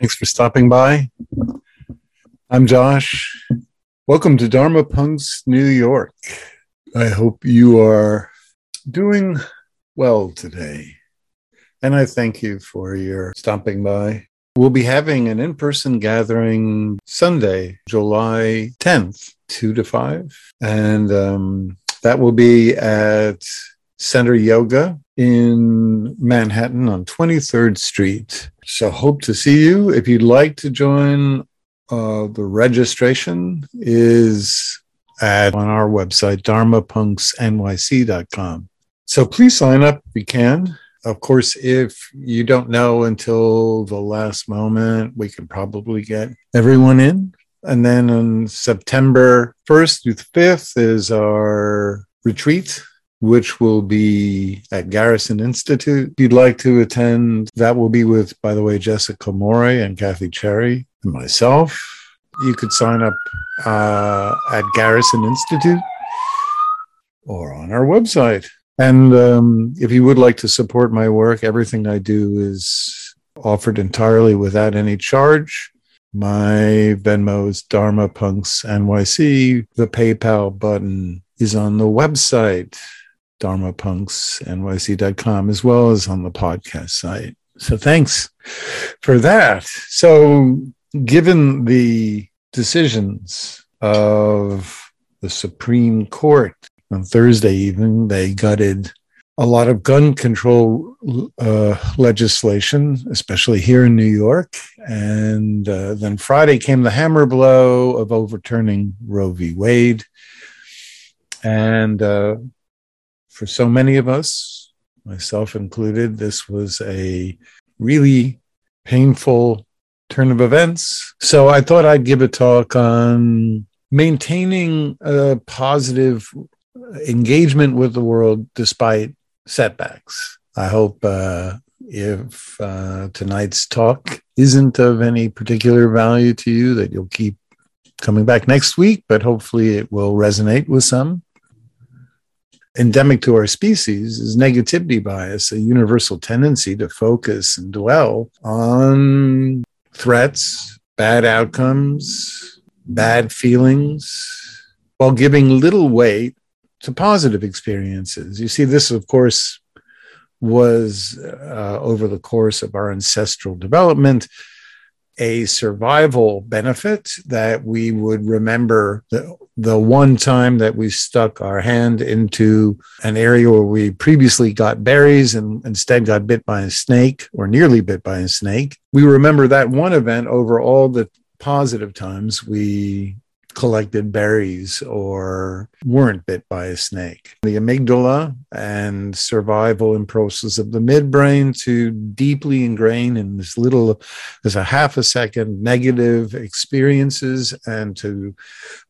Thanks for stopping by. I'm Josh. Welcome to Dharma Punks New York. I hope you are doing well today. And I thank you for your stopping by. We'll be having an in person gathering Sunday, July 10th, 2 to 5. And um, that will be at Center Yoga in Manhattan on 23rd Street. So hope to see you. If you'd like to join, uh, the registration is at on our website, dharmapunksnyc.com. So please sign up if you can. Of course, if you don't know until the last moment, we can probably get everyone in. And then on September 1st through 5th is our retreat, which will be at Garrison Institute. If you'd like to attend, that will be with, by the way, Jessica Morey and Kathy Cherry and myself. You could sign up uh, at Garrison Institute or on our website. And um, if you would like to support my work, everything I do is offered entirely without any charge. My Venmo is Dharma Punks NYC. The PayPal button is on the website, dharmapunksnyc.com, as well as on the podcast site. So thanks for that. So, given the decisions of the Supreme Court on Thursday evening, they gutted a lot of gun control uh, legislation, especially here in New York. And uh, then Friday came the hammer blow of overturning Roe v. Wade. And uh, for so many of us, myself included, this was a really painful turn of events. So I thought I'd give a talk on maintaining a positive engagement with the world despite setbacks. I hope uh, if uh, tonight's talk isn't of any particular value to you, that you'll keep coming back next week, but hopefully it will resonate with some. Endemic to our species is negativity bias, a universal tendency to focus and dwell on threats, bad outcomes, bad feelings, while giving little weight to positive experiences. You see, this, of course, was uh, over the course of our ancestral development a survival benefit that we would remember the, the one time that we stuck our hand into an area where we previously got berries and instead got bit by a snake or nearly bit by a snake. We remember that one event over all the positive times we collected berries or weren't bit by a snake. The amygdala and survival impulses of the midbrain to deeply ingrain in this little, as a half a second, negative experiences and to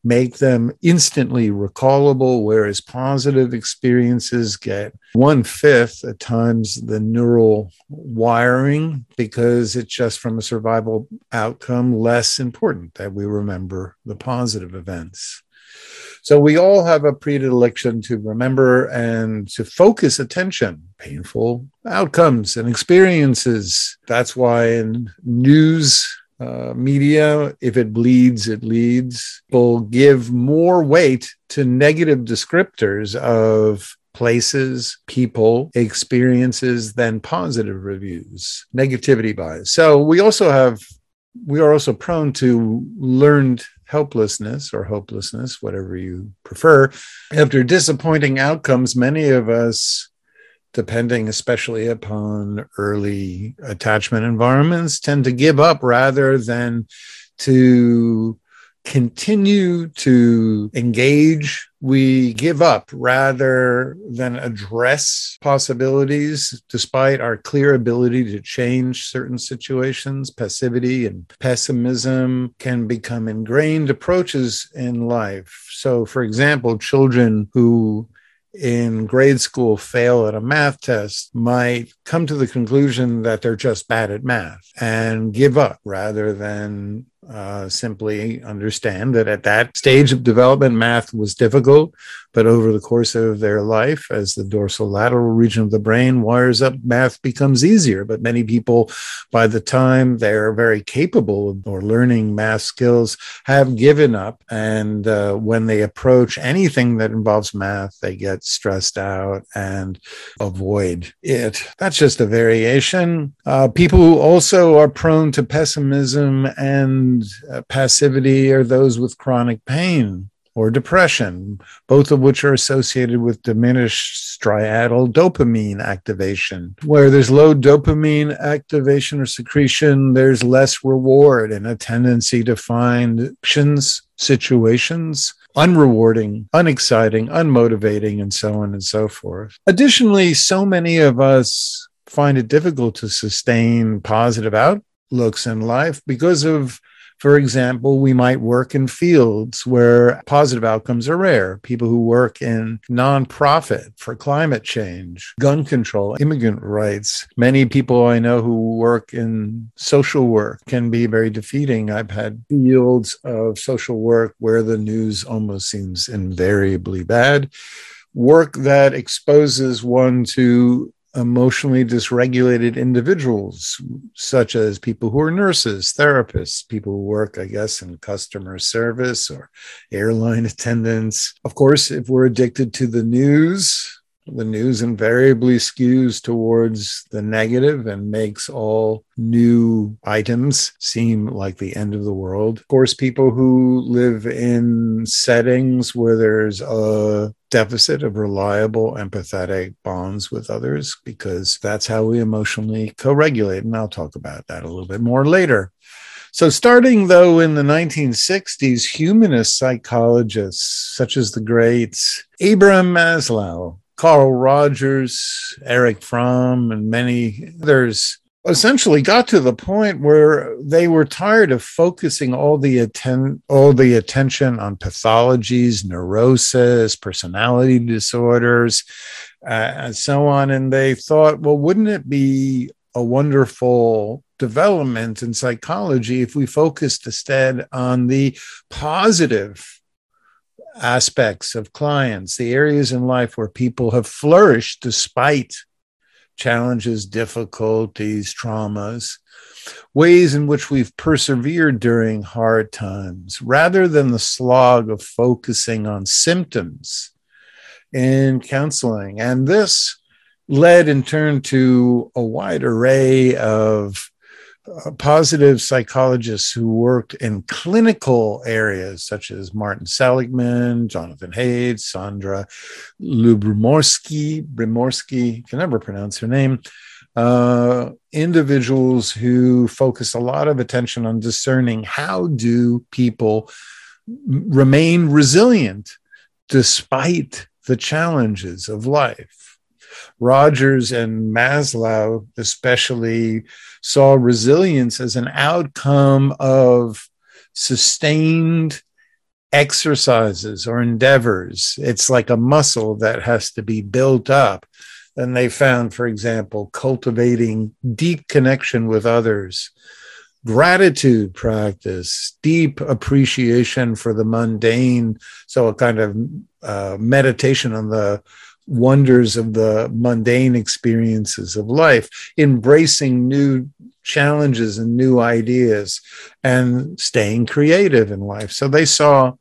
make them instantly recallable, whereas positive experiences get one fifth at times the neural wiring because it's just from a survival outcome less important that we remember the positive events. So we all have a predilection to remember and to focus attention, painful outcomes and experiences. That's why in news uh, media, if it bleeds, it leads, will give more weight to negative descriptors of places, people, experiences than positive reviews, negativity bias. So we also have, we are also prone to learned helplessness or hopelessness, whatever you prefer. After disappointing outcomes, many of us, depending especially upon early attachment environments, tend to give up rather than to continue to engage we give up rather than address possibilities despite our clear ability to change certain situations. Passivity and pessimism can become ingrained approaches in life. So, for example, children who in grade school fail at a math test might come to the conclusion that they're just bad at math and give up rather than uh, simply understand that at that stage of development, math was difficult. But over the course of their life, as the dorsolateral region of the brain wires up, math becomes easier. But many people, by the time they're very capable of or learning math skills, have given up. And uh, when they approach anything that involves math, they get stressed out and avoid it. That's just a variation. Uh, people who also are prone to pessimism and uh, passivity are those with chronic pain or depression, both of which are associated with diminished striatal dopamine activation. Where there's low dopamine activation or secretion, there's less reward and a tendency to find actions, situations, unrewarding, unexciting, unmotivating, and so on and so forth. Additionally, so many of us find it difficult to sustain positive outlooks in life because of for example, we might work in fields where positive outcomes are rare. People who work in nonprofit for climate change, gun control, immigrant rights. Many people I know who work in social work can be very defeating. I've had fields of social work where the news almost seems invariably bad work that exposes one to emotionally dysregulated individuals, such as people who are nurses, therapists, people who work, I guess, in customer service or airline attendants. Of course, if we're addicted to the news, the news invariably skews towards the negative and makes all new items seem like the end of the world. Of course, people who live in settings where there's a deficit of reliable empathetic bonds with others because that's how we emotionally co-regulate and I'll talk about that a little bit more later. So starting though in the 1960s humanist psychologists such as the greats Abraham Maslow, Carl Rogers, Erich Fromm and many others essentially got to the point where they were tired of focusing all the atten- all the attention on pathologies, neurosis, personality disorders, uh, and so on. And they thought, well, wouldn't it be a wonderful development in psychology if we focused instead on the positive aspects of clients, the areas in life where people have flourished despite challenges, difficulties, traumas, ways in which we've persevered during hard times, rather than the slog of focusing on symptoms in counseling. And this led in turn to a wide array of uh, positive psychologists who worked in clinical areas such as Martin Seligman, Jonathan Haidt, Sandra Lyubomirsky, Brimorsky, can never pronounce her name, uh, individuals who focus a lot of attention on discerning how do people remain resilient despite the challenges of life. Rogers and Maslow, especially, saw resilience as an outcome of sustained exercises or endeavors. It's like a muscle that has to be built up. And they found, for example, cultivating deep connection with others, gratitude practice, deep appreciation for the mundane. So, a kind of uh, meditation on the wonders of the mundane experiences of life, embracing new challenges and new ideas, and staying creative in life. So they saw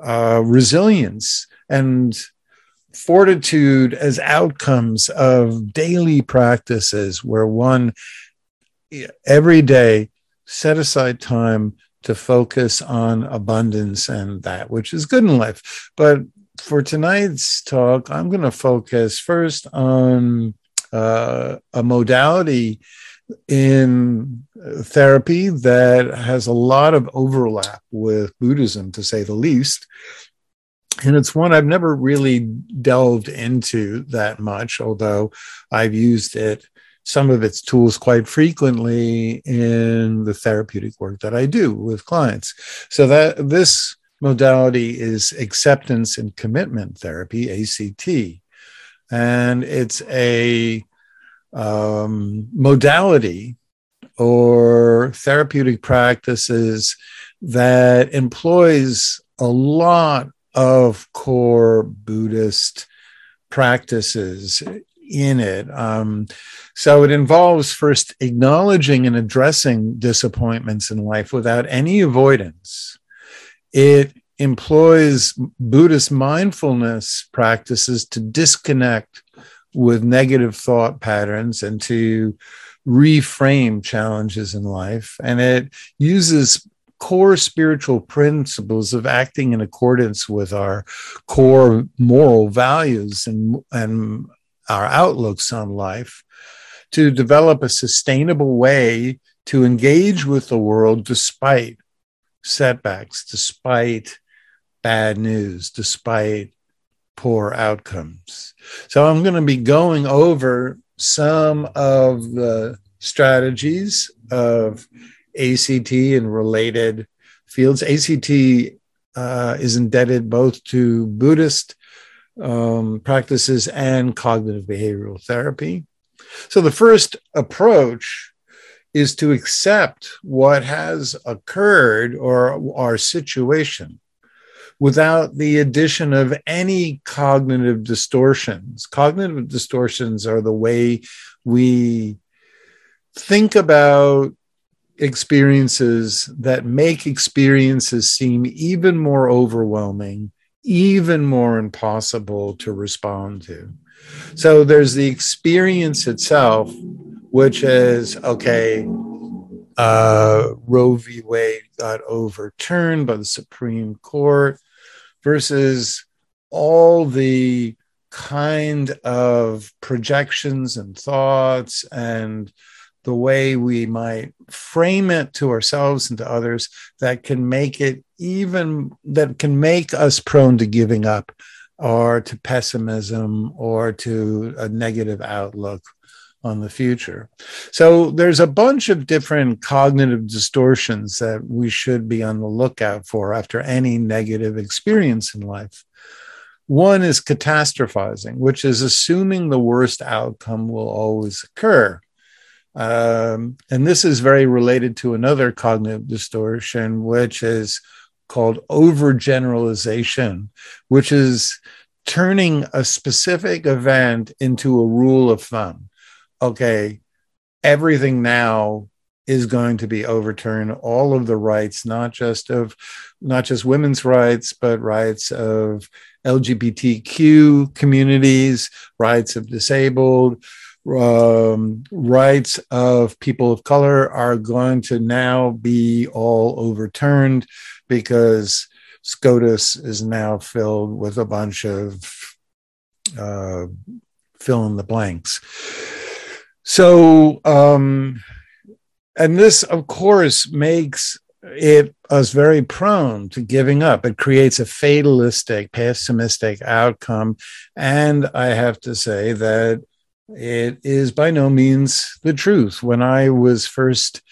uh, resilience and fortitude as outcomes of daily practices where one every day set aside time to focus on abundance and that which is good in life. But for tonight's talk, I'm going to focus first on uh, a modality in therapy that has a lot of overlap with Buddhism, to say the least. And it's one I've never really delved into that much, although I've used it, some of its tools quite frequently in the therapeutic work that I do with clients. So that this modality is acceptance and commitment therapy, ACT. And it's a um, modality or therapeutic practices that employs a lot of core Buddhist practices in it. Um, so it involves first acknowledging and addressing disappointments in life without any avoidance. It employs Buddhist mindfulness practices to disconnect with negative thought patterns and to reframe challenges in life. And it uses core spiritual principles of acting in accordance with our core moral values and, and our outlooks on life to develop a sustainable way to engage with the world despite setbacks, despite bad news, despite poor outcomes. So I'm going to be going over some of the strategies of ACT and related fields. ACT uh, is indebted both to Buddhist um, practices and cognitive behavioral therapy. So the first approach is to accept what has occurred or our situation without the addition of any cognitive distortions. Cognitive distortions are the way we think about experiences that make experiences seem even more overwhelming, even more impossible to respond to. So there's the experience itself, which is okay, uh, Roe v. Wade got overturned by the Supreme Court versus all the kind of projections and thoughts and the way we might frame it to ourselves and to others that can make it even that can make us prone to giving up or to pessimism or to a negative outlook on the future. So there's a bunch of different cognitive distortions that we should be on the lookout for after any negative experience in life. One is catastrophizing, which is assuming the worst outcome will always occur. Um, and this is very related to another cognitive distortion, which is called overgeneralization, which is turning a specific event into a rule of thumb okay, everything now is going to be overturned. All of the rights not just of not just women's rights but rights of lgbtq communities rights of disabled um, rights of people of color are going to now be all overturned because scotus is now filled with a bunch of uh, fill in the blanks so, um, and this, of course, makes it us very prone to giving up. It creates a fatalistic, pessimistic outcome. And I have to say that it is by no means the truth. When I was first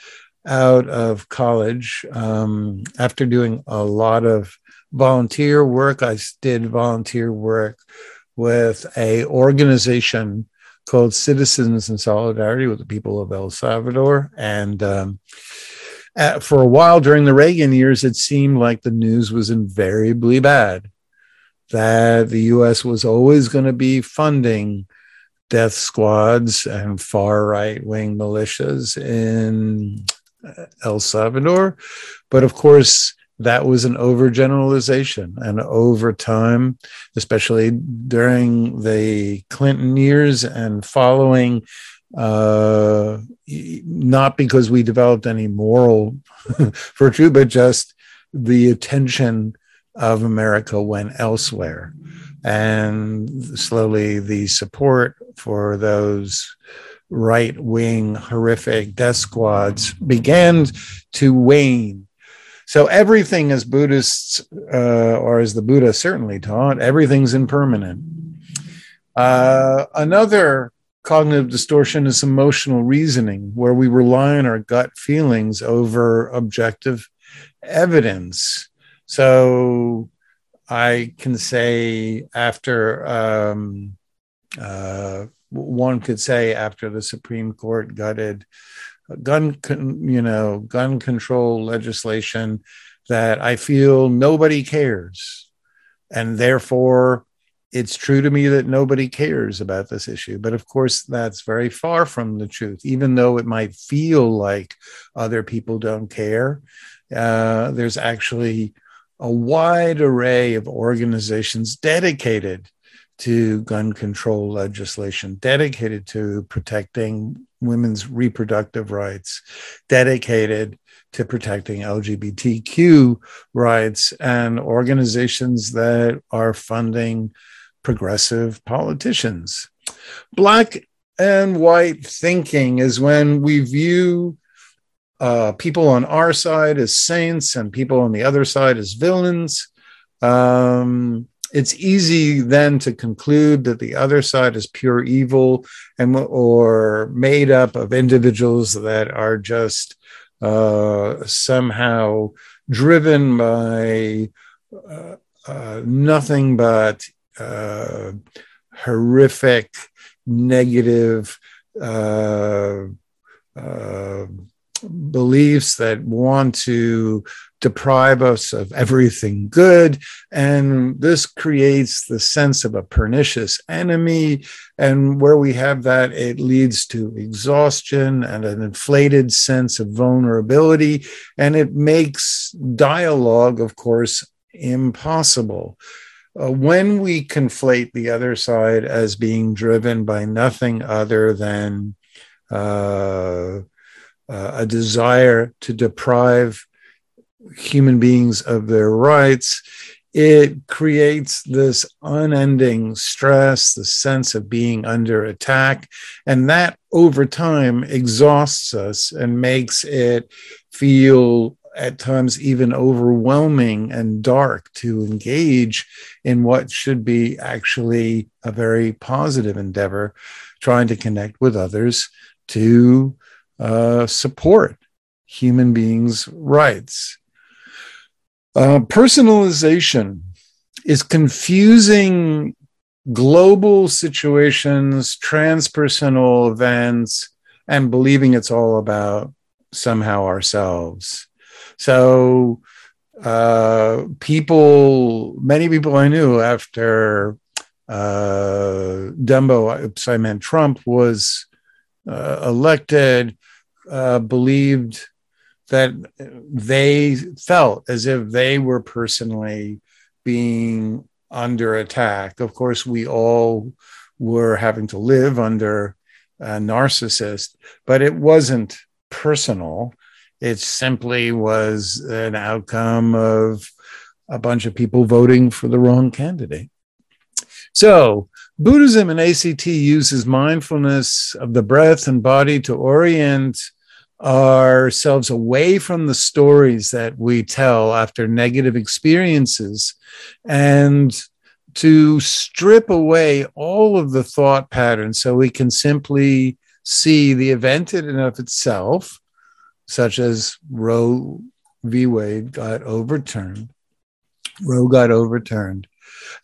out of college, um, after doing a lot of volunteer work, I did volunteer work with a organization called Citizens in Solidarity with the People of El Salvador. And um, at, for a while during the Reagan years, it seemed like the news was invariably bad, that the US was always going to be funding death squads and far right wing militias in uh, El Salvador. But of course, that was an overgeneralization. And over time, especially during the Clinton years and following, uh, not because we developed any moral virtue, but just the attention of America went elsewhere. And slowly the support for those right wing horrific death squads began to wane so everything as Buddhists, uh, or as the Buddha certainly taught, everything's impermanent. Uh, another cognitive distortion is emotional reasoning, where we rely on our gut feelings over objective evidence. So I can say after um, uh, one could say after the Supreme Court gutted gun, con, you know, gun control legislation. that I feel nobody cares. And therefore, it's true to me that nobody cares about this issue. But of course, that's very far from the truth, even though it might feel like other people don't care. Uh, there's actually a wide array of organizations dedicated to gun control legislation, dedicated to protecting women's reproductive rights, dedicated to protecting LGBTQ rights, and organizations that are funding progressive politicians. Black and white thinking is when we view uh, people on our side as saints and people on the other side as villains. Um, it's easy then to conclude that the other side is pure evil and or made up of individuals that are just uh, somehow driven by uh, uh, nothing but uh, horrific, negative uh, uh, beliefs that want to deprive us of everything good. And this creates the sense of a pernicious enemy. And where we have that, it leads to exhaustion and an inflated sense of vulnerability. And it makes dialogue, of course, impossible. Uh, when we conflate the other side as being driven by nothing other than uh, uh, a desire to deprive human beings of their rights, it creates this unending stress, the sense of being under attack. And that over time exhausts us and makes it feel at times even overwhelming and dark to engage in what should be actually a very positive endeavor, trying to connect with others to uh, support human beings' rights. Uh, personalization is confusing global situations, transpersonal events, and believing it's all about somehow ourselves. So, uh, people, many people I knew after uh, Dumbo, I meant Trump, was uh, elected, uh, believed that they felt as if they were personally being under attack. Of course, we all were having to live under a narcissist, but it wasn't personal. It simply was an outcome of a bunch of people voting for the wrong candidate. So, Buddhism and ACT uses mindfulness of the breath and body to orient ourselves away from the stories that we tell after negative experiences and to strip away all of the thought patterns so we can simply see the event in and of itself, such as Roe v. Wade got overturned. Roe got overturned.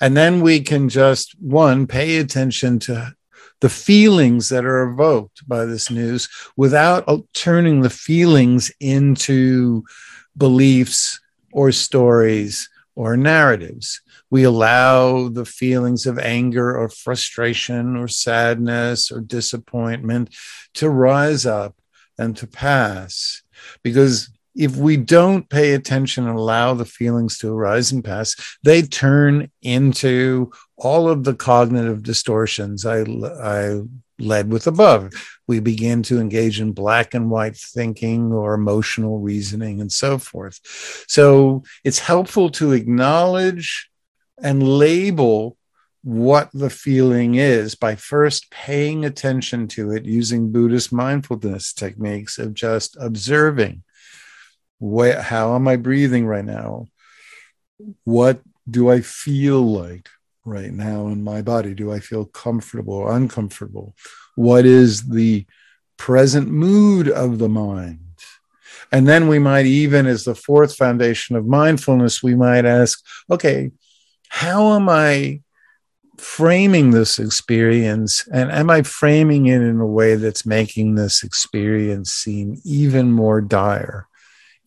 And then we can just, one, pay attention to the feelings that are evoked by this news without turning the feelings into beliefs or stories or narratives. We allow the feelings of anger or frustration or sadness or disappointment to rise up and to pass because if we don't pay attention and allow the feelings to arise and pass, they turn into all of the cognitive distortions I, I led with above. We begin to engage in black and white thinking or emotional reasoning and so forth. So it's helpful to acknowledge and label what the feeling is by first paying attention to it using Buddhist mindfulness techniques of just observing where, how am I breathing right now? What do I feel like right now in my body? Do I feel comfortable or uncomfortable? What is the present mood of the mind? And then we might even, as the fourth foundation of mindfulness, we might ask, okay, how am I framing this experience? And am I framing it in a way that's making this experience seem even more dire?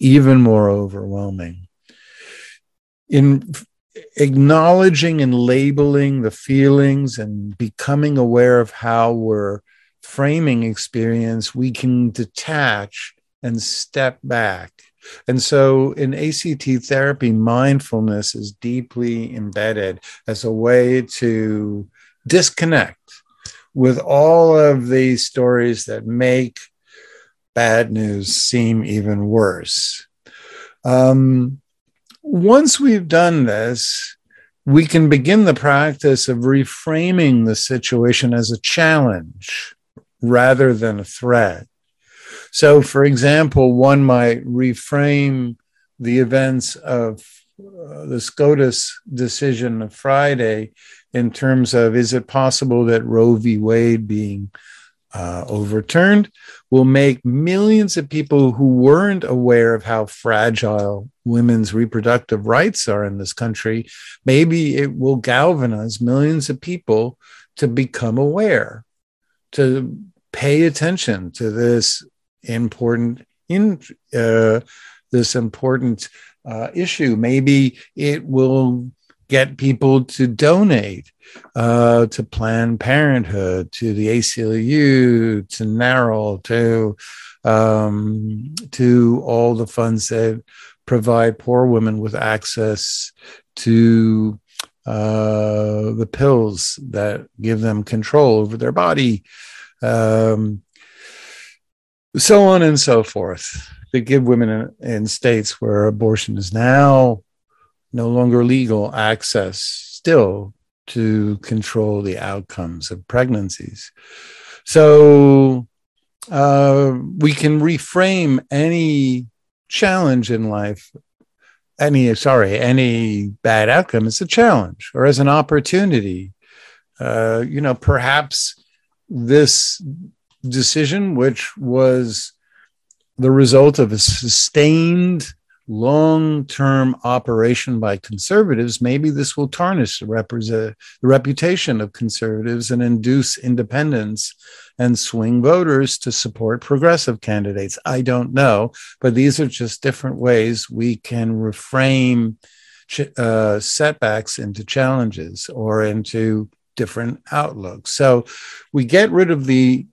Even more overwhelming. in acknowledging and labeling the feelings and becoming aware of how we're framing experience, we can detach and step back. And so in ACT therapy, mindfulness is deeply embedded as a way to disconnect with all of these stories that make bad news seem even worse. Um, once we've done this, we can begin the practice of reframing the situation as a challenge rather than a threat. So, for example, one might reframe the events of uh, the SCOTUS decision of Friday in terms of is it possible that Roe v. Wade being uh, overturned will make millions of people who weren't aware of how fragile women's reproductive rights are in this country, maybe it will galvanize millions of people to become aware, to pay attention to this important in uh, this important uh, issue. Maybe it will get people to donate uh, to Planned Parenthood, to the ACLU, to NARAL, to um, to all the funds that provide poor women with access to uh, the pills that give them control over their body, um, so on and so forth. To give women in, in states where abortion is now no longer legal access still to control the outcomes of pregnancies. So uh, we can reframe any challenge in life, any, sorry, any bad outcome as a challenge or as an opportunity. Uh, you know, perhaps this decision, which was the result of a sustained long term operation by conservatives, maybe this will tarnish the, represent, the reputation of conservatives and induce independents and swing voters to support progressive candidates. I don't know, but these are just different ways we can reframe uh, setbacks into challenges or into different outlooks. So we get rid of the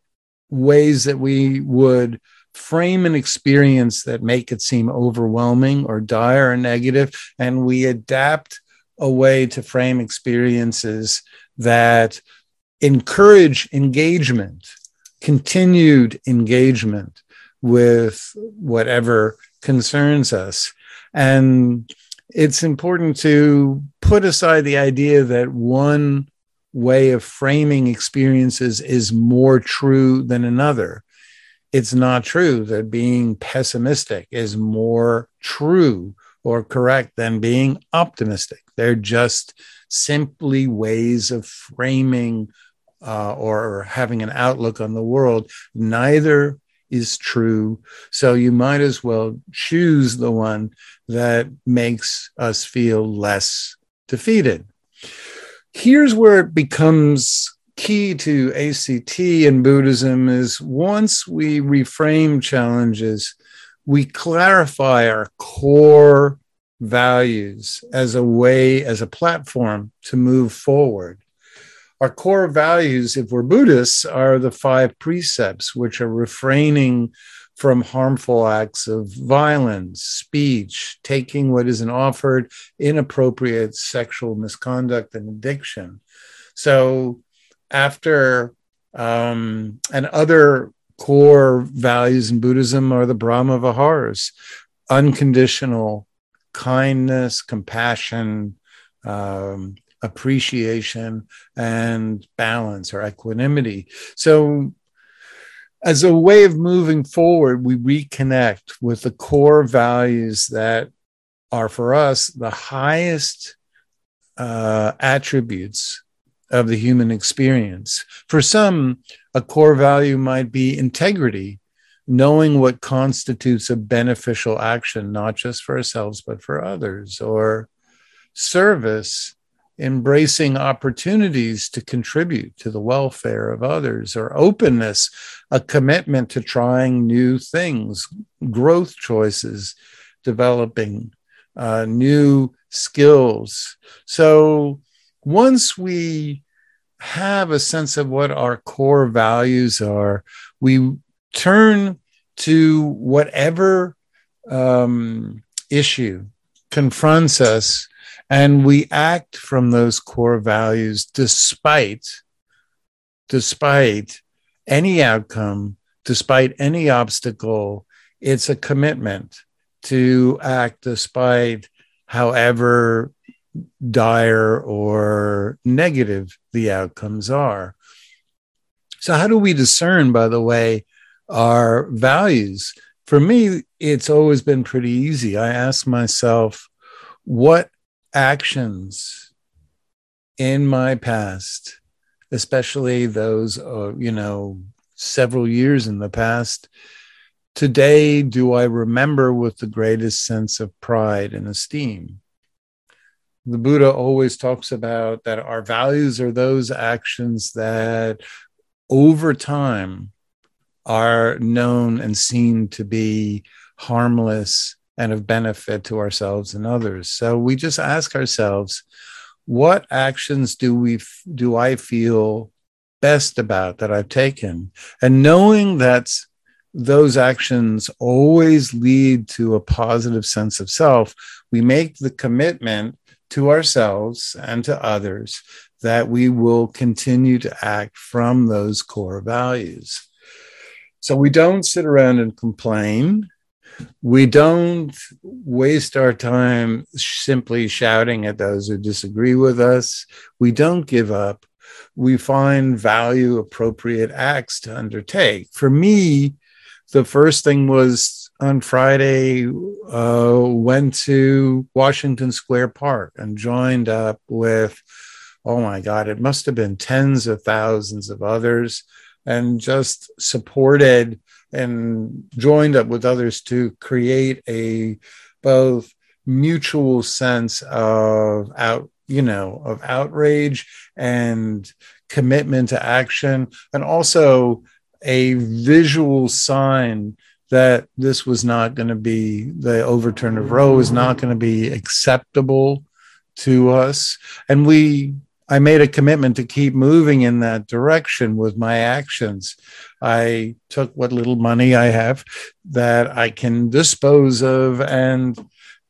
ways that we would frame an experience that make it seem overwhelming or dire or negative, and we adapt a way to frame experiences that encourage engagement, continued engagement with whatever concerns us. And it's important to put aside the idea that one way of framing experiences is more true than another it's not true that being pessimistic is more true or correct than being optimistic. They're just simply ways of framing uh, or having an outlook on the world. Neither is true. So you might as well choose the one that makes us feel less defeated. Here's where it becomes key to ACT and Buddhism is once we reframe challenges, we clarify our core values as a way, as a platform to move forward. Our core values, if we're Buddhists, are the five precepts, which are refraining from harmful acts of violence, speech, taking what isn't offered, inappropriate sexual misconduct, and addiction. So, after um, and other core values in Buddhism are the Brahma Viharas, unconditional kindness, compassion, um, appreciation, and balance or equanimity. So, as a way of moving forward, we reconnect with the core values that are for us the highest uh, attributes of the human experience. For some, a core value might be integrity, knowing what constitutes a beneficial action, not just for ourselves, but for others, or service, embracing opportunities to contribute to the welfare of others, or openness, a commitment to trying new things, growth choices, developing uh, new skills. So once we have a sense of what our core values are, we turn to whatever um, issue confronts us and we act from those core values despite despite any outcome despite any obstacle. It's a commitment to act despite however dire or negative the outcomes are. So how do we discern by the way our values? For me it's always been pretty easy. I ask myself what actions in my past, especially those, uh, you know, several years in the past, today do I remember with the greatest sense of pride and esteem? The Buddha always talks about that our values are those actions that over time are known and seen to be harmless and of benefit to ourselves and others. So we just ask ourselves, what actions do we do I feel best about that I've taken? And knowing that those actions always lead to a positive sense of self, we make the commitment to ourselves and to others that we will continue to act from those core values. So we don't sit around and complain we don't waste our time simply shouting at those who disagree with us. We don't give up. We find value appropriate acts to undertake. For me, the first thing was on Friday, uh, went to Washington Square Park and joined up with, oh my God, it must have been tens of thousands of others and just supported and joined up with others to create a both mutual sense of out you know of outrage and commitment to action and also a visual sign that this was not going to be the overturn of roe was not going to be acceptable to us and we I made a commitment to keep moving in that direction with my actions. I took what little money I have that I can dispose of and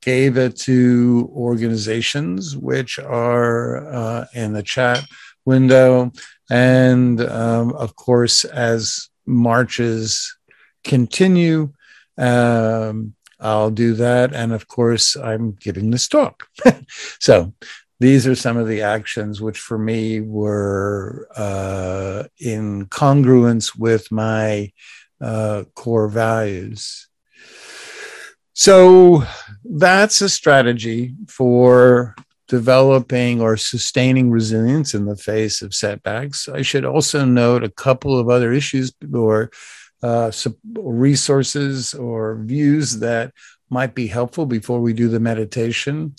gave it to organizations which are uh, in the chat window. And um, of course, as marches continue, um, I'll do that. And of course, I'm giving this talk. so these are some of the actions which for me were uh, in congruence with my uh, core values. So that's a strategy for developing or sustaining resilience in the face of setbacks. I should also note a couple of other issues or uh, resources or views that might be helpful before we do the meditation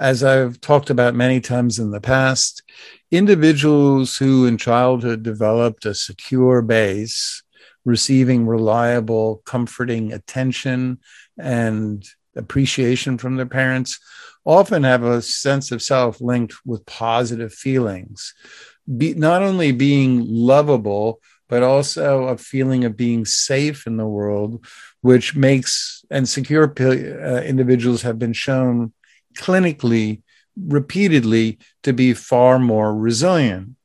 as I've talked about many times in the past, individuals who in childhood developed a secure base, receiving reliable, comforting attention and appreciation from their parents, often have a sense of self linked with positive feelings. Be, not only being lovable, but also a feeling of being safe in the world, which makes and secure uh, individuals have been shown clinically repeatedly to be far more resilient.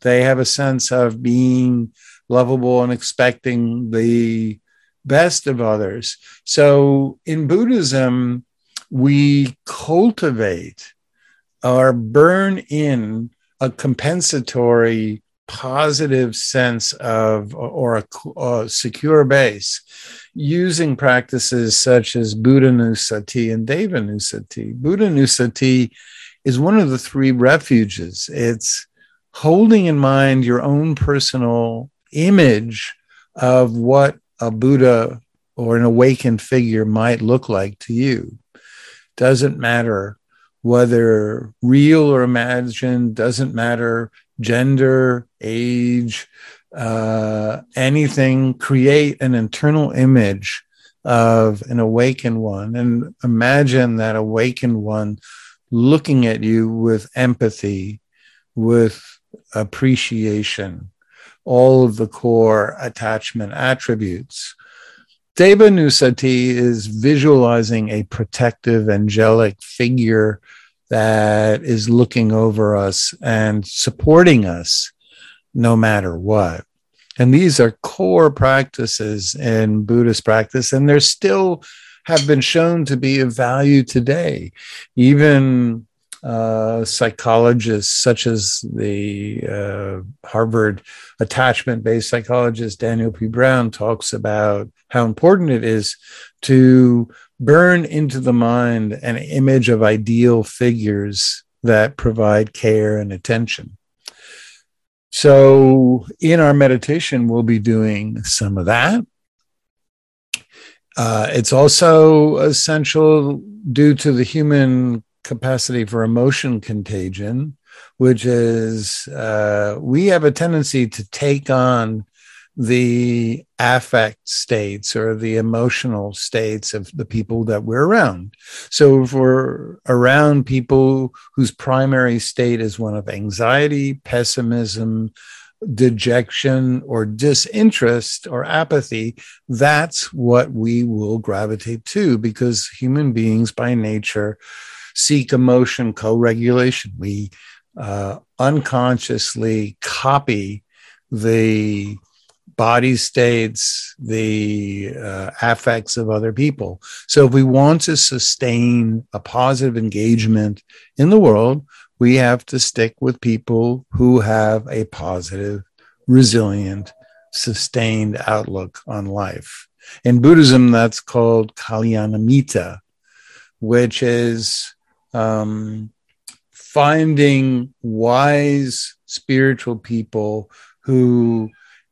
They have a sense of being lovable and expecting the best of others. So in Buddhism, we cultivate or burn in a compensatory positive sense of or a, a, secure base using practices such as Buddhanussati and Devanussati. Buddha Nussati is one of the three refuges. It's holding in mind your own personal image of what a Buddha or an awakened figure might look like to you. Doesn't matter whether real or imagined, doesn't matter gender, age, uh, anything, create an internal image of an awakened one and imagine that awakened one looking at you with empathy, with appreciation, all of the core attachment attributes. Deva Nusati is visualizing a protective angelic figure that is looking over us and supporting us no matter what. And these are core practices in Buddhist practice, and they're still have been shown to be of value today. Even uh, psychologists, such as the uh, Harvard attachment based psychologist Daniel P. Brown, talks about how important it is to burn into the mind an image of ideal figures that provide care and attention. So, in our meditation, we'll be doing some of that. Uh, it's also essential due to the human capacity for emotion contagion, which is uh, we have a tendency to take on the affect states or the emotional states of the people that we're around. So if we're around people whose primary state is one of anxiety, pessimism, dejection, or disinterest or apathy, that's what we will gravitate to because human beings by nature seek emotion co regulation. We uh, unconsciously copy the body states, the uh, affects of other people. So, if we want to sustain a positive engagement in the world, we have to stick with people who have a positive, resilient, sustained outlook on life. In Buddhism, that's called Kalyanamitta, which is um, finding wise spiritual people who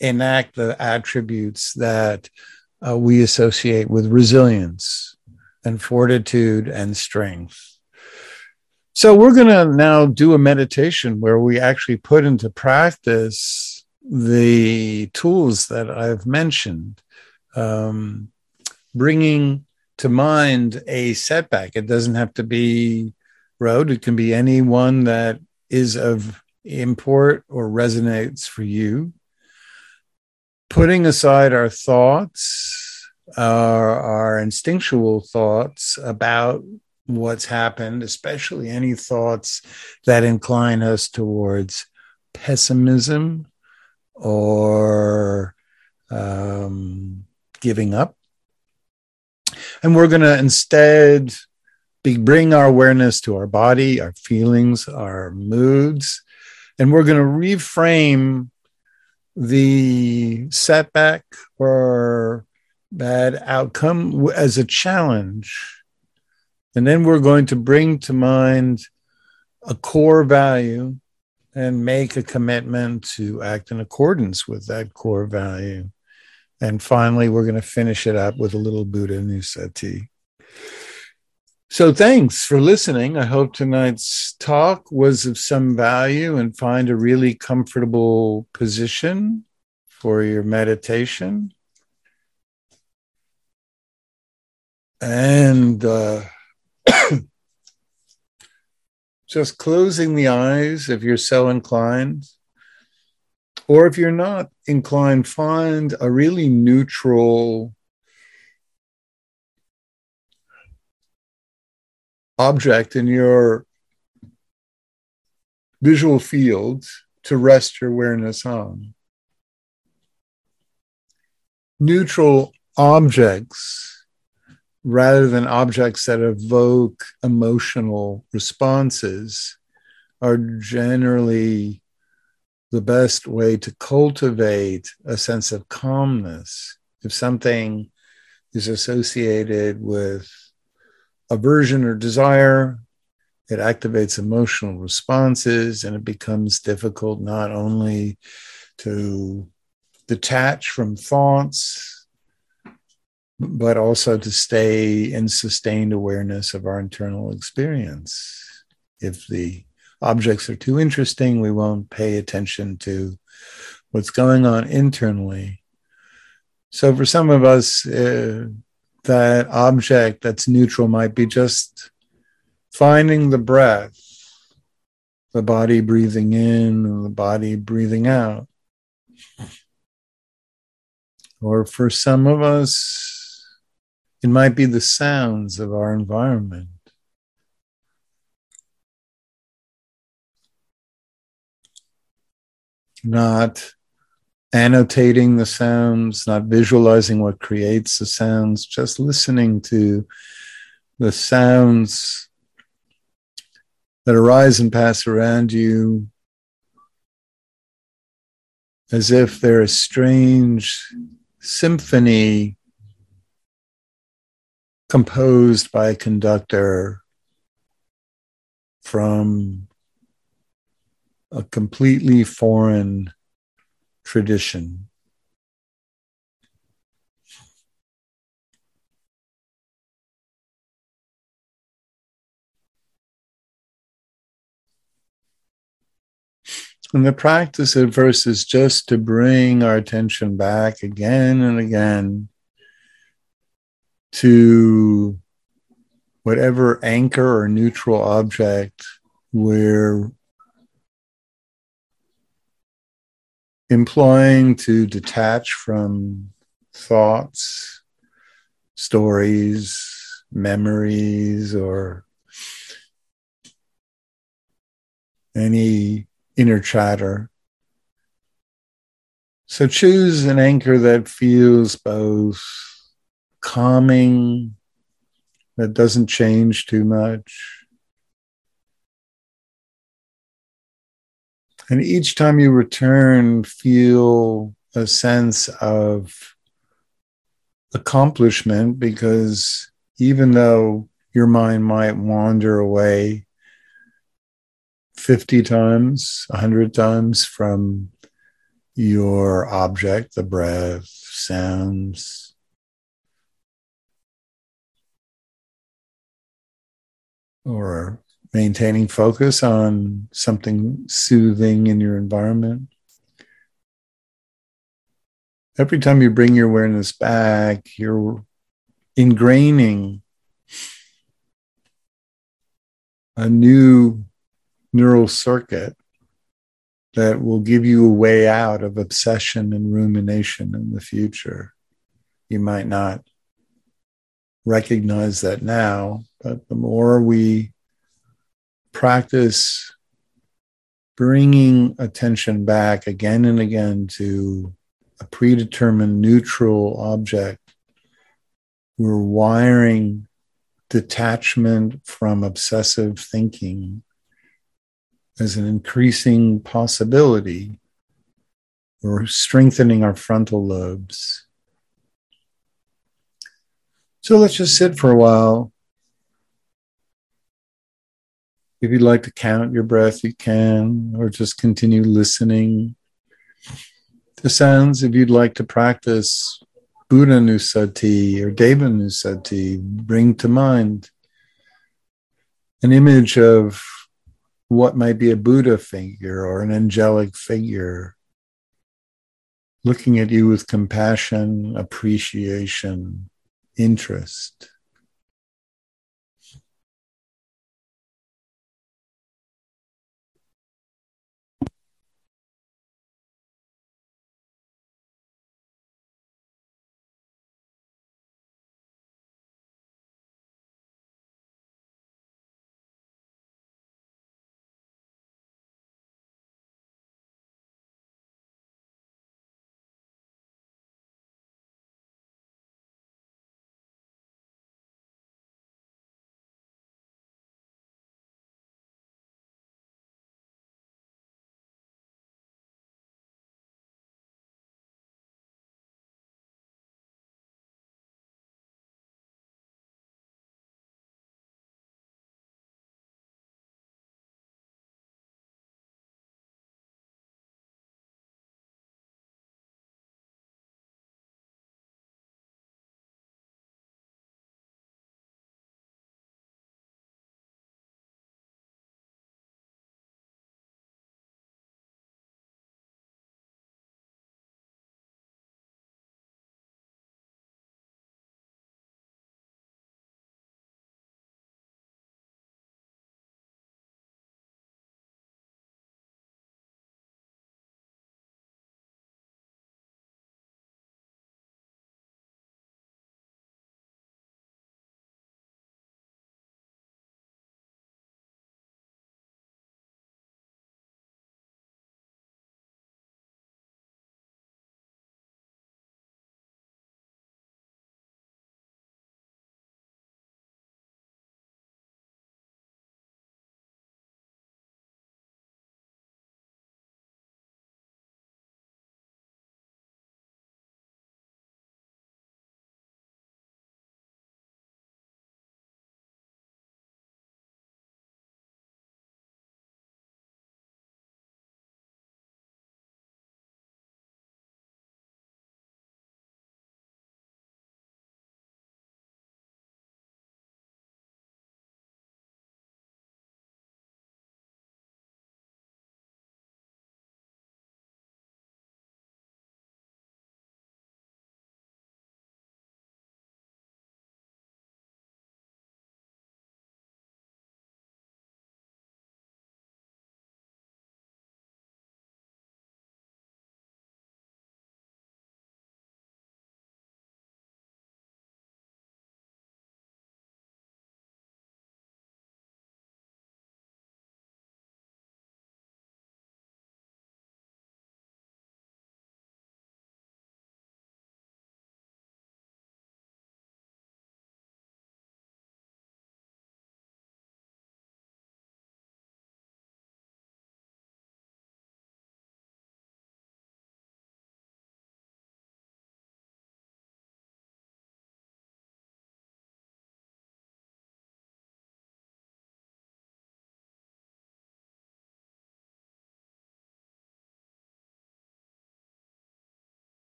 enact the attributes that uh, we associate with resilience and fortitude and strength. So, we're going to now do a meditation where we actually put into practice the tools that I've mentioned, um, bringing to mind a setback. It doesn't have to be road, it can be any one that is of import or resonates for you putting aside our thoughts, our, our instinctual thoughts about what's happened, especially any thoughts that incline us towards pessimism or um, giving up. And we're going to instead be, bring our awareness to our body, our feelings, our moods, and we're going to reframe the setback or bad outcome as a challenge. And then we're going to bring to mind a core value and make a commitment to act in accordance with that core value. And finally, we're going to finish it up with a little Buddha Nusati. So thanks for listening. I hope tonight's talk was of some value and find a really comfortable position for your meditation. And uh, just closing the eyes if you're so inclined. Or if you're not inclined, find a really neutral object in your visual field to rest your awareness on. Neutral objects, rather than objects that evoke emotional responses, are generally the best way to cultivate a sense of calmness. If something is associated with aversion or desire, it activates emotional responses and it becomes difficult not only to detach from thoughts, but also to stay in sustained awareness of our internal experience. If the objects are too interesting, we won't pay attention to what's going on internally. So, for some of us, uh, that object that's neutral might be just finding the breath, the body breathing in and the body breathing out. Or for some of us, it might be the sounds of our environment. Not annotating the sounds, not visualizing what creates the sounds, just listening to the sounds that arise and pass around you as if they're a strange symphony composed by a conductor from a completely foreign tradition. And the practice at first is just to bring our attention back again and again to whatever anchor or neutral object we're employing to detach from thoughts, stories, memories, or any inner chatter. So choose an anchor that feels both calming, that doesn't change too much. And each time you return, feel a sense of accomplishment because even though your mind might wander away 50 times, 100 times from your object, the breath, sounds. Or maintaining focus on something soothing in your environment. Every time you bring your awareness back, you're ingraining a new neural circuit that will give you a way out of obsession and rumination in the future. You might not recognize that now, but the more we practice bringing attention back again and again to a predetermined neutral object, we're wiring detachment from obsessive thinking as an increasing possibility. We're strengthening our frontal lobes. So let's just sit for a while. If you'd like to count your breath, you can, or just continue listening to sounds. If you'd like to practice Buddha Nusati or Deva Nusati, bring to mind an image of what might be a Buddha figure or an angelic figure, looking at you with compassion, appreciation, interest.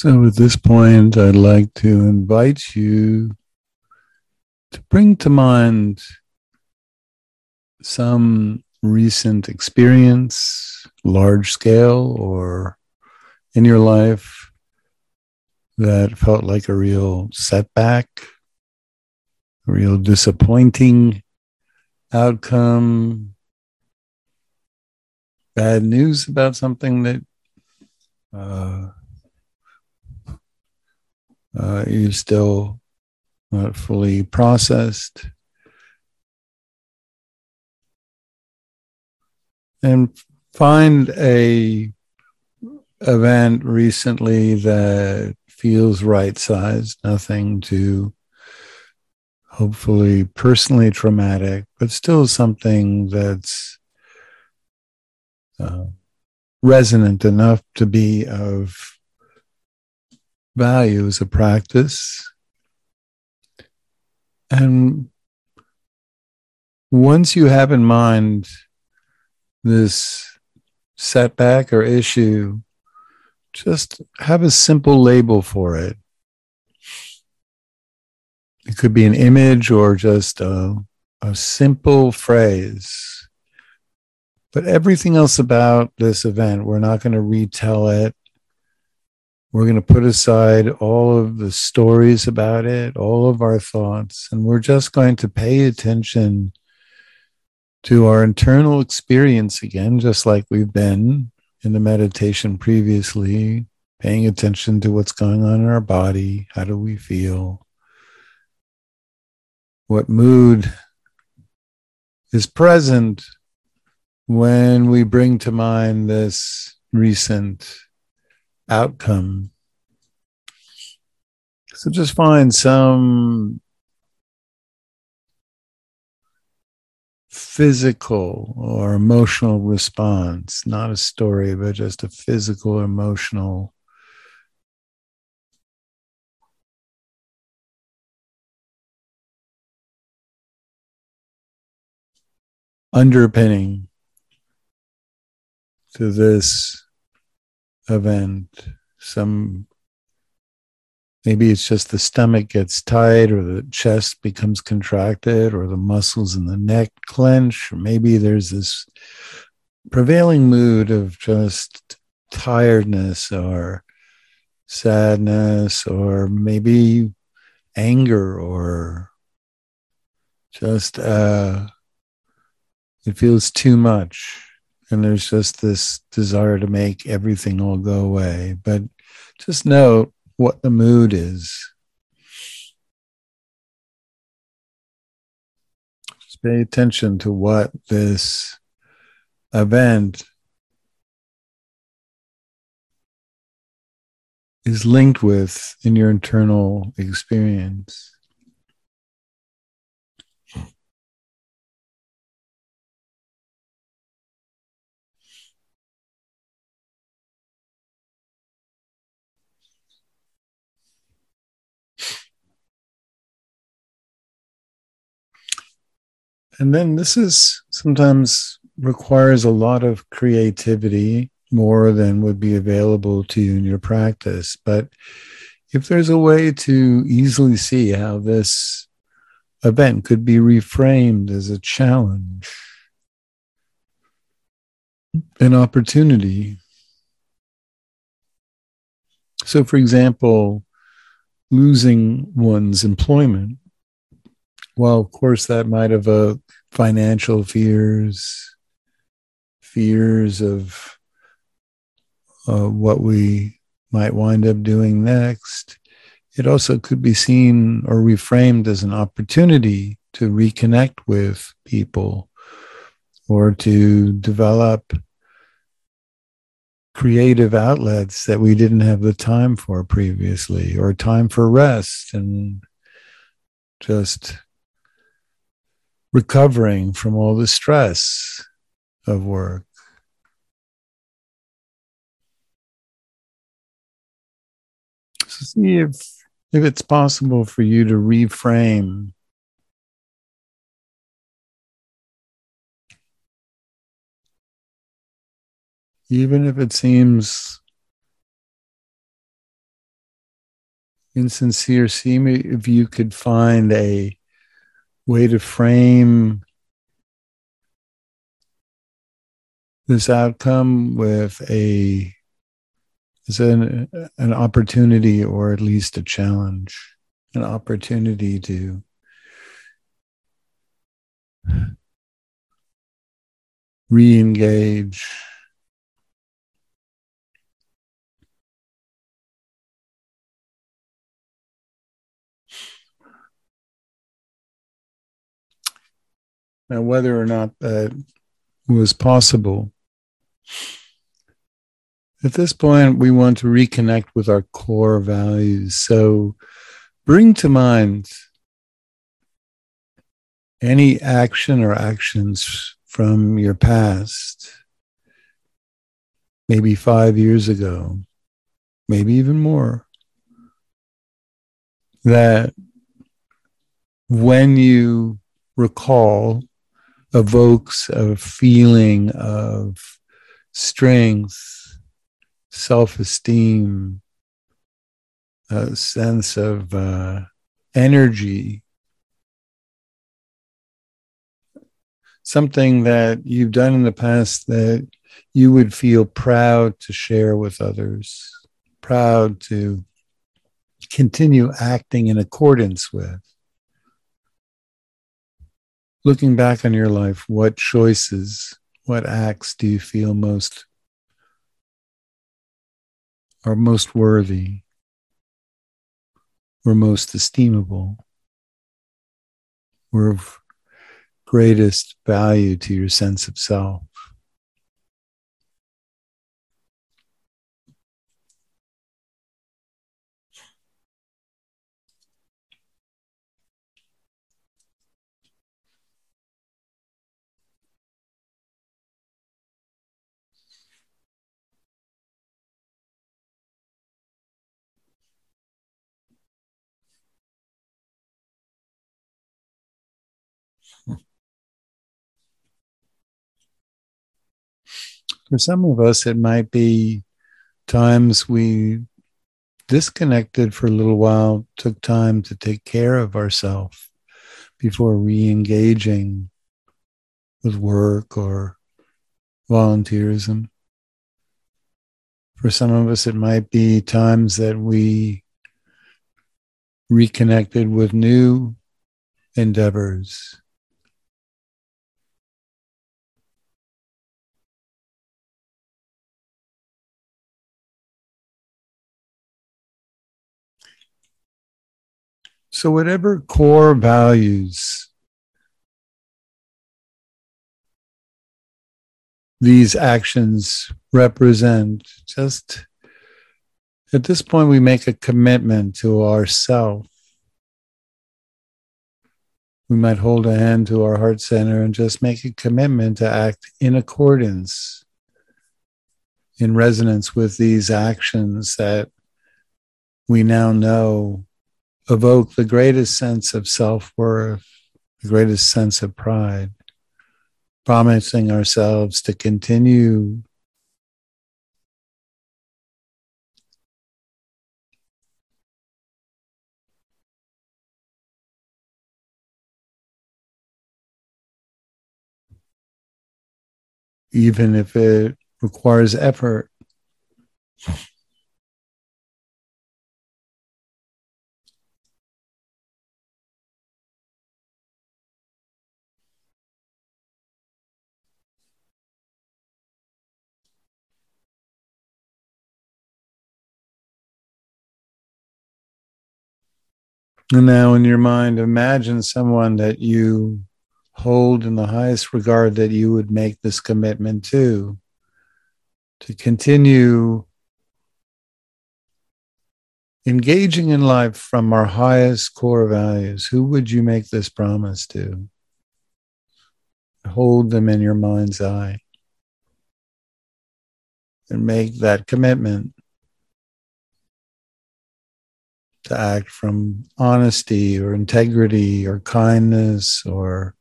So at this point, I'd like to invite you to bring to mind some recent experience, large scale or in your life, that felt like a real setback, a real disappointing outcome, bad news about something that uh, uh, you still not fully processed. And find a event recently that feels right sized, nothing too hopefully personally traumatic, but still something that's uh, resonant enough to be of value as a practice. And once you have in mind this setback or issue, just have a simple label for it. It could be an image or just a, a simple phrase. But everything else about this event, we're not going to retell it. We're going to put aside all of the stories about it, all of our thoughts, and we're just going to pay attention to our internal experience again, just like we've been in the meditation previously, paying attention to what's going on in our body. How do we feel? What mood is present when we bring to mind this recent outcome. So just find some physical or emotional response, not a story, but just a physical, emotional underpinning to this event. Some maybe it's just the stomach gets tight or the chest becomes contracted or the muscles in the neck clench or maybe there's this prevailing mood of just tiredness or sadness or maybe anger or just uh it feels too much and there's just this desire to make everything all go away. But just note what the mood is. Just pay attention to what this event is linked with in your internal experience. And then this is sometimes requires a lot of creativity more than would be available to you in your practice. But if there's a way to easily see how this event could be reframed as a challenge, an opportunity. So, for example, losing one's employment well, of course, that might evoke financial fears, fears of uh, what we might wind up doing next. It also could be seen or reframed as an opportunity to reconnect with people or to develop creative outlets that we didn't have the time for previously or time for rest and just recovering from all the stress of work. So see if if it's possible for you to reframe even if it seems insincere, see if you could find a way to frame this outcome with a as an, an opportunity or at least a challenge, an opportunity to re-engage now whether or not that was possible at this point we want to reconnect with our core values. So bring to mind any action or actions from your past, maybe five years ago, maybe even more, that when you recall evokes a feeling of strength, self esteem, a sense of uh, energy something that you've done in the past that you would feel proud to share with others, proud to continue acting in accordance with. Looking back on your life, what choices, what acts do you feel most are most worthy or most estimable? Or of greatest value to your sense of self. For some of us, it might be times we disconnected for a little while, took time to take care of ourselves before re engaging with work or volunteerism. For some of us, it might be times that we reconnected with new endeavors So, whatever core values these actions represent, just at this point, we make a commitment to ourself. We might hold a hand to our heart center and just make a commitment to act in accordance, in resonance with these actions that we now know evoke the greatest sense of self worth, the greatest sense of pride, promising ourselves to continue even if it requires effort. And now, in your mind, imagine someone that you hold in the highest regard that you would make this commitment to, to continue engaging in life from our highest core values. Who would you make this promise to? Hold them in your mind's eye and make that commitment to act from honesty or integrity or kindness or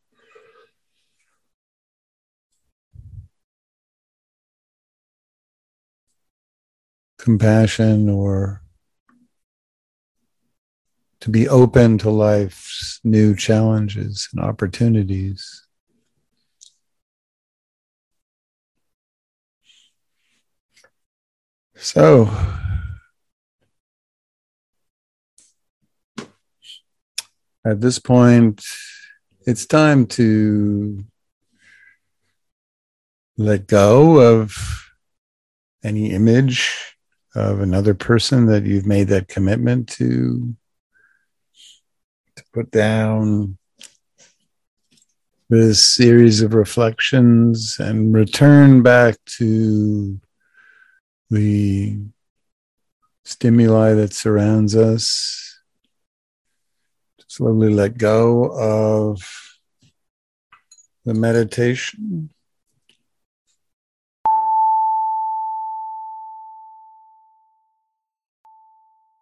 compassion or to be open to life's new challenges and opportunities. So, at this point, it's time to let go of any image of another person that you've made that commitment to to put down this series of reflections and return back to the stimuli that surrounds us slowly let go of the meditation.